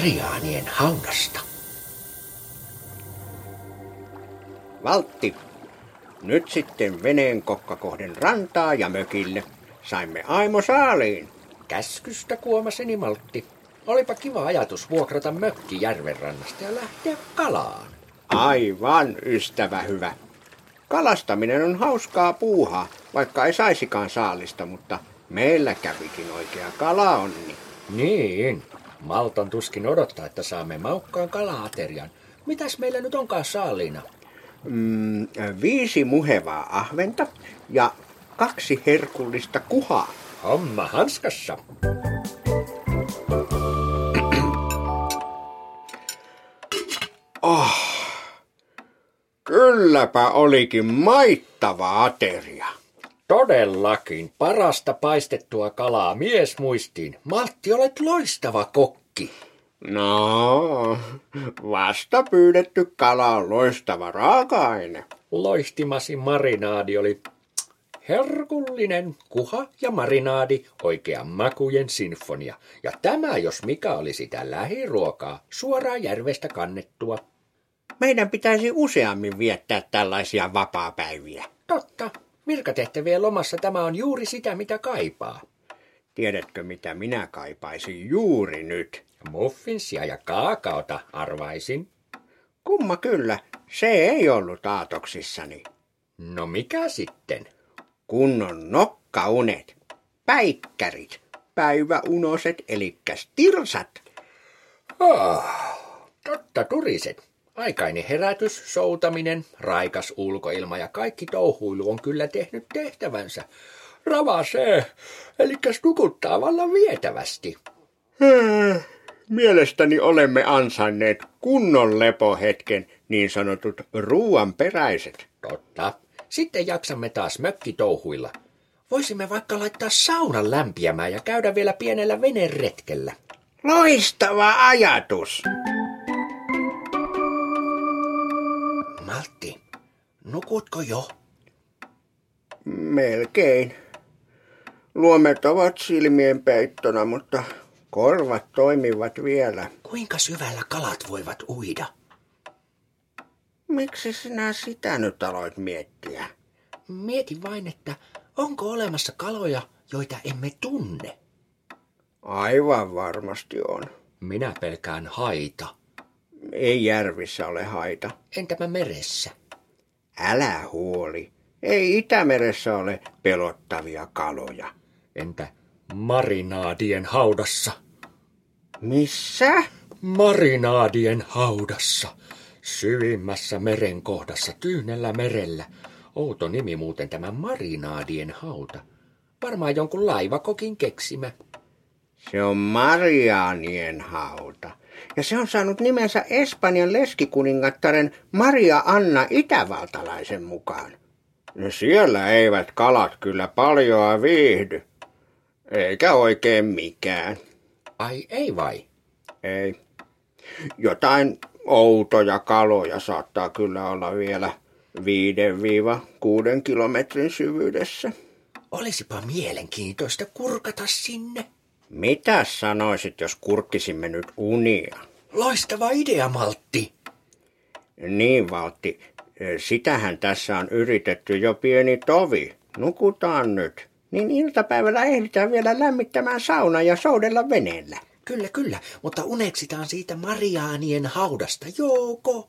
Mariaanien haudasta. Valtti, nyt sitten veneen kokka kohden rantaa ja mökille. Saimme Aimo saaliin. Käskystä kuomaseni Maltti. Olipa kiva ajatus vuokrata mökki järvenrannasta ja lähteä kalaan. Aivan, ystävä hyvä. Kalastaminen on hauskaa puuhaa, vaikka ei saisikaan saalista, mutta meillä kävikin oikea kalaonni. Niin, Malton tuskin odottaa, että saamme maukkaan kalaaterian. Mitäs meillä nyt onkaan saaliina? Mm, viisi muhevaa ahventa ja kaksi herkullista kuhaa. Homma hanskassa. Oh, kylläpä olikin maittava ateria. Todellakin, parasta paistettua kalaa mies muistiin. Maltti, olet loistava kokki. No, vasta pyydetty kala on loistava raaka-aine. Loistimasi marinaadi oli herkullinen kuha ja marinaadi, oikean makujen sinfonia. Ja tämä, jos mikä oli sitä lähiruokaa, suoraan järvestä kannettua. Meidän pitäisi useammin viettää tällaisia vapaapäiviä. Totta, virkatehtävien lomassa tämä on juuri sitä, mitä kaipaa. Tiedätkö, mitä minä kaipaisin juuri nyt? Muffinsia ja kaakaota arvaisin. Kumma kyllä, se ei ollut aatoksissani. No mikä sitten? Kunnon nokkaunet, päikkärit, päiväunoset eli tirsat. Oh, totta turiset. Aikainen herätys, soutaminen, raikas ulkoilma ja kaikki touhuilu on kyllä tehnyt tehtävänsä. Ravasee, eli nukuttaa vallan vietävästi. Hmm, mielestäni olemme ansainneet kunnon lepohetken, niin sanotut ruuanperäiset. Totta. Sitten jaksamme taas mökkitouhuilla. Voisimme vaikka laittaa saunan lämpiämään ja käydä vielä pienellä veneretkellä. Loistava ajatus! Nukutko jo? Melkein. Luomet ovat silmien peittona, mutta korvat toimivat vielä. Kuinka syvällä kalat voivat uida? Miksi sinä sitä nyt aloit miettiä? Mietin vain, että onko olemassa kaloja, joita emme tunne. Aivan varmasti on. Minä pelkään haita. Ei järvissä ole haita. Entäpä meressä? Älä huoli. Ei Itämeressä ole pelottavia kaloja. Entä marinaadien haudassa? Missä? Marinaadien haudassa. Syvimmässä merenkohdassa, tyynellä merellä. Outo nimi muuten tämä marinaadien hauta. Varmaan jonkun laivakokin keksimä. Se on Marianien hauta. Ja se on saanut nimensä Espanjan leskikuningattaren Maria Anna Itävaltalaisen mukaan. No siellä eivät kalat kyllä paljoa viihdy. Eikä oikein mikään. Ai ei vai? Ei. Jotain outoja kaloja saattaa kyllä olla vielä 5-6 kilometrin syvyydessä. Olisipa mielenkiintoista kurkata sinne. Mitä sanoisit, jos kurkkisimme nyt unia? Loistava idea, Maltti. Niin, Valtti. Sitähän tässä on yritetty jo pieni tovi. Nukutaan nyt. Niin iltapäivällä ehditään vielä lämmittämään sauna ja soudella veneellä. Kyllä, kyllä, mutta uneksitaan siitä Mariaanien haudasta, joko?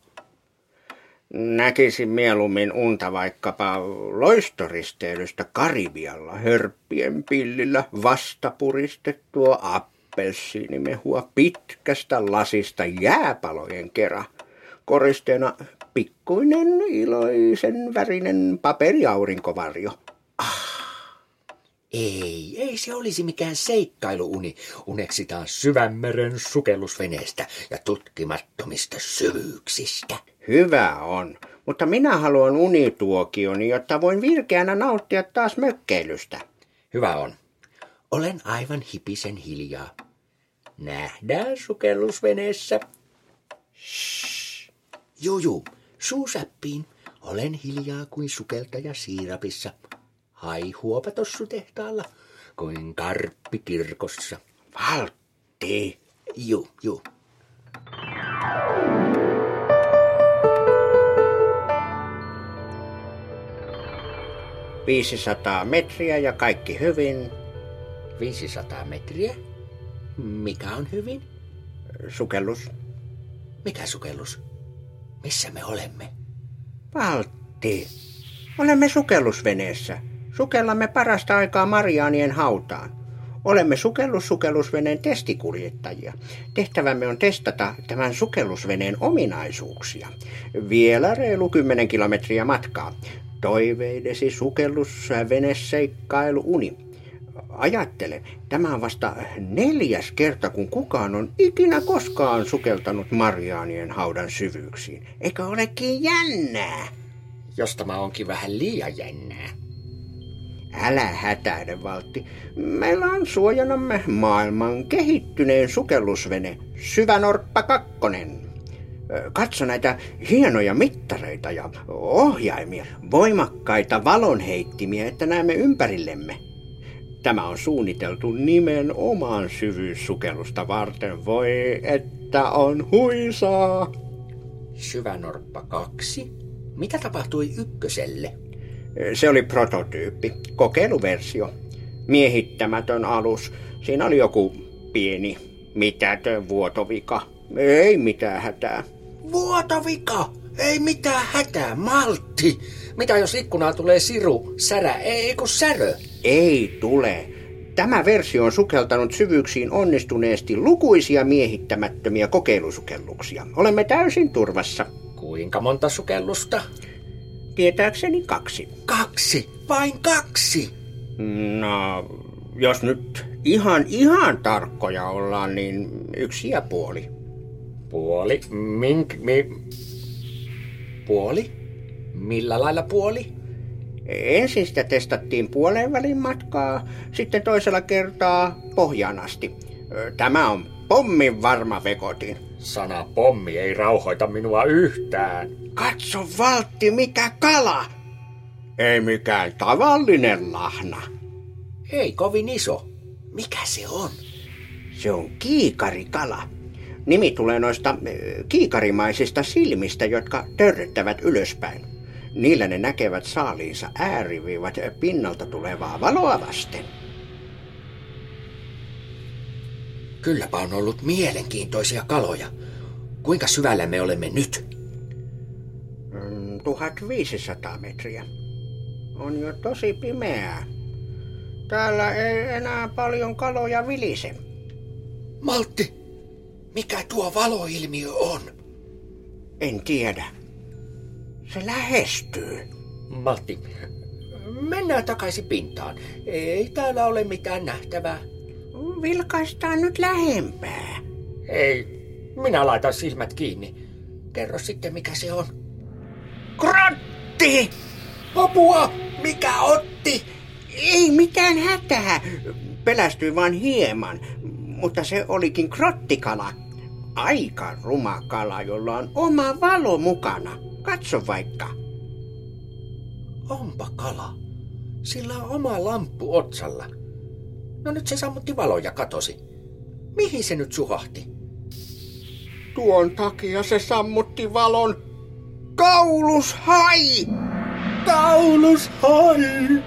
Näkisin mieluummin unta vaikkapa loistoristeilystä Karibialla, hörppien pillillä vastapuristettua appelsiinimehua pitkästä lasista jääpalojen kera. Koristeena pikkuinen iloisen värinen paperiaurinkovarjo. Ei, ei se olisi mikään seikkailuuni. Uneksitaan syvänmeren sukellusveneestä ja tutkimattomista syvyyksistä. Hyvä on, mutta minä haluan unituokioni, jotta voin virkeänä nauttia taas mökkeilystä. Hyvä on. Olen aivan hipisen hiljaa. Nähdään sukellusveneessä. Shh. Juu, juu, suusäppiin. Olen hiljaa kuin sukeltaja siirapissa. Hai huopatossu tehtaalla, kuin karppi kirkossa. Valtti, Valtti! Juu, juu. Viisisataa metriä ja kaikki hyvin. 500 metriä. Mikä on hyvin? Sukellus. Mikä sukellus? Missä me olemme? Valtti. Olemme sukellusveneessä. Sukellamme parasta aikaa Mariaanien hautaan. Olemme sukellussukellusveneen testikuljettajia. Tehtävämme on testata tämän sukellusveneen ominaisuuksia. Vielä reilu 10 kilometriä matkaa. Toiveidesi sukellusveneseikkailu uni. Ajattele, tämä on vasta neljäs kerta, kun kukaan on ikinä koskaan sukeltanut Mariaanien haudan syvyyksiin. Eikö olekin jännää? Jos tämä onkin vähän liian jännää. Älä hätäile, Valtti. Meillä on suojanamme maailman kehittyneen sukellusvene Syvänorppa 2. Katso näitä hienoja mittareita ja ohjaimia, voimakkaita valonheittimiä, että näemme ympärillemme. Tämä on suunniteltu nimenomaan syvyyssukellusta varten. Voi, että on huisaa. Syvänorppa 2. Mitä tapahtui ykköselle? Se oli prototyyppi, kokeiluversio. Miehittämätön alus. Siinä oli joku pieni, mitätön vuotovika. Ei mitään hätää. Vuotovika! Ei mitään hätää, maltti! Mitä jos ikkunaan tulee siru, särä, ei kun särö? Ei tule. Tämä versio on sukeltanut syvyyksiin onnistuneesti lukuisia miehittämättömiä kokeilusukelluksia. Olemme täysin turvassa. Kuinka monta sukellusta? Tietääkseni kaksi. Kaksi, vain kaksi. No, jos nyt ihan ihan tarkkoja ollaan, niin yksi ja puoli. Puoli? Mink, mi... Puoli? Millä lailla puoli? Ensin sitä testattiin puoleen välin matkaa, sitten toisella kertaa pohjaan asti. Tämä on pommin varma vekotin. Sana pommi ei rauhoita minua yhtään. Katso Valtti, mikä kala! Ei mikään tavallinen lahna. Ei kovin iso. Mikä se on? Se on kiikarikala. Nimi tulee noista eh, kiikarimaisista silmistä, jotka törröttävät ylöspäin. Niillä ne näkevät saaliinsa ääriviivat pinnalta tulevaa valoa vasten. Kylläpä on ollut mielenkiintoisia kaloja. Kuinka syvällä me olemme nyt? Mm, 1500 metriä. On jo tosi pimeää. Täällä ei enää paljon kaloja vilise. Maltti, mikä tuo valoilmiö on? En tiedä. Se lähestyy. Maltti, mennään takaisin pintaan. Ei täällä ole mitään nähtävää. Vilkaistaan nyt lähempää. Ei, minä laitan silmät kiinni. Kerro sitten, mikä se on. Krotti! Apua! Mikä otti? Ei mitään hätää. Pelästyi vain hieman, mutta se olikin krottikala. Aika ruma kala, jolla on oma valo mukana. Katso vaikka. Onpa kala. Sillä on oma lamppu otsalla. No nyt se sammutti valoja ja katosi. Mihin se nyt suhahti? Tuon takia se sammutti valon. Kaulushai! Kaulushai!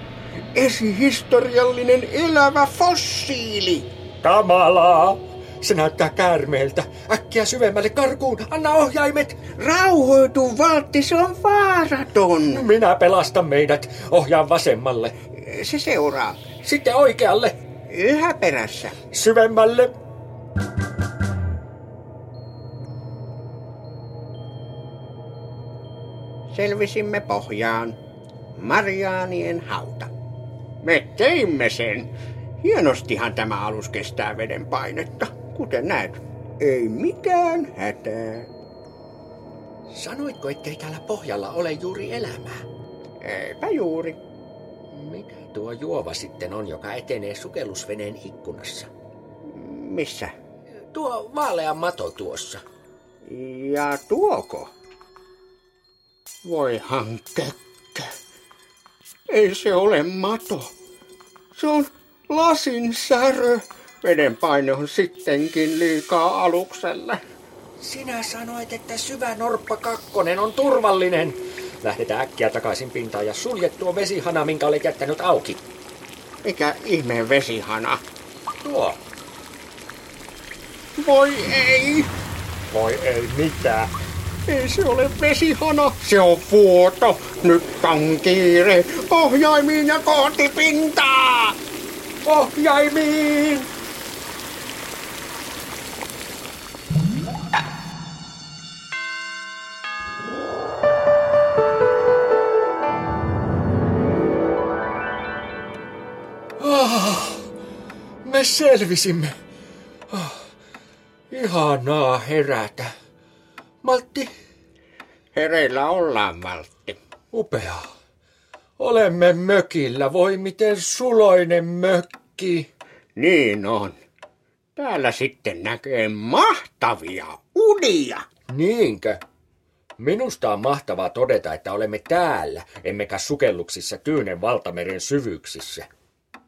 Esihistoriallinen elävä fossiili. Kamalaa! Se näyttää käärmeeltä. Äkkiä syvemmälle karkuun. Anna ohjaimet. Rauhoitu, Valtti, se on vaaraton. Minä pelastan meidät. Ohjaan vasemmalle. Se seuraa. Sitten oikealle. Yhä perässä. Syvemmälle. Selvisimme pohjaan. Mariaanien hauta. Me teimme sen. Hienostihan tämä alus kestää veden painetta. Kuten näet, ei mitään hätää. Sanoitko, ettei täällä pohjalla ole juuri elämää? Eipä juuri. Mikä tuo juova sitten on, joka etenee sukellusveneen ikkunassa? Missä? Tuo vaalea mato tuossa. Ja tuoko? Voi hankekkä. Ei se ole mato. Se on lasin särö, Veden paine on sittenkin liikaa alukselle. Sinä sanoit, että syvä Norppa kakkonen on turvallinen. Lähdetään äkkiä takaisin pintaan ja sulje tuo vesihana, minkä olet jättänyt auki. Mikä ihmeen vesihana? Tuo. Voi ei! Voi ei mitään. Ei se ole vesihana, se on vuoto. Nyt on kiire. Ohjaimiin ja kohti pintaa! Ohjaimiin! Ah, me selvisimme. Ah, ihanaa herätä. Maltti, Hereillä ollaan, Maltti. upeaa. Olemme mökillä. Voi miten suloinen mökki. Niin on. Täällä sitten näkee mahtavia unia. Niinkö? Minusta on mahtavaa todeta, että olemme täällä, emmekä sukelluksissa Tyynen valtameren syvyyksissä.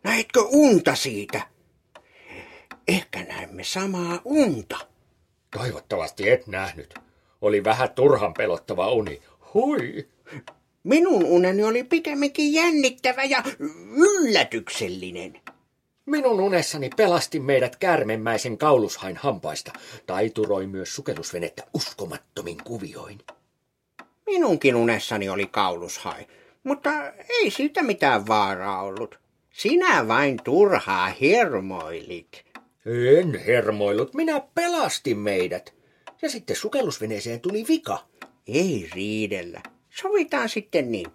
Näitkö unta siitä? Ehkä näemme samaa unta. Toivottavasti et nähnyt. Oli vähän turhan pelottava uni. Hui! Minun uneni oli pikemminkin jännittävä ja yllätyksellinen. Minun unessani pelasti meidät kärmemmäisen kaulushain hampaista. Taituroi myös sukellusvenettä uskomattomin kuvioin. Minunkin unessani oli kaulushai, mutta ei siitä mitään vaaraa ollut. Sinä vain turhaa hermoilit. En hermoillut, minä pelastin meidät. Ja sitten sukellusveneeseen tuli vika. Ei riidellä. Sovitaan sitten niin.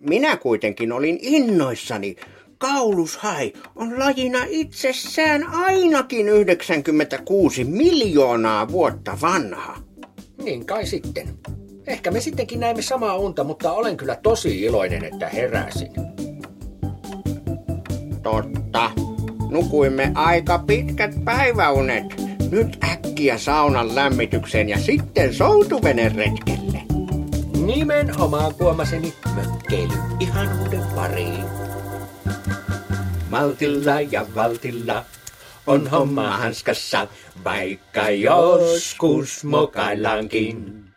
Minä kuitenkin olin innoissani. Kaulushai on lajina itsessään ainakin 96 miljoonaa vuotta vanha. Niin kai sitten. Ehkä me sittenkin näemme samaa unta, mutta olen kyllä tosi iloinen, että heräsin. Totta. Nukuimme aika pitkät päiväunet. Nyt äkkiä saunan lämmitykseen ja sitten soutuvenen retkelle. Nimenomaan kuomaseni mökkeily ihan uuden pariin. Maltilla ja valtilla on homma hanskassa, vaikka joskus mokaillaankin.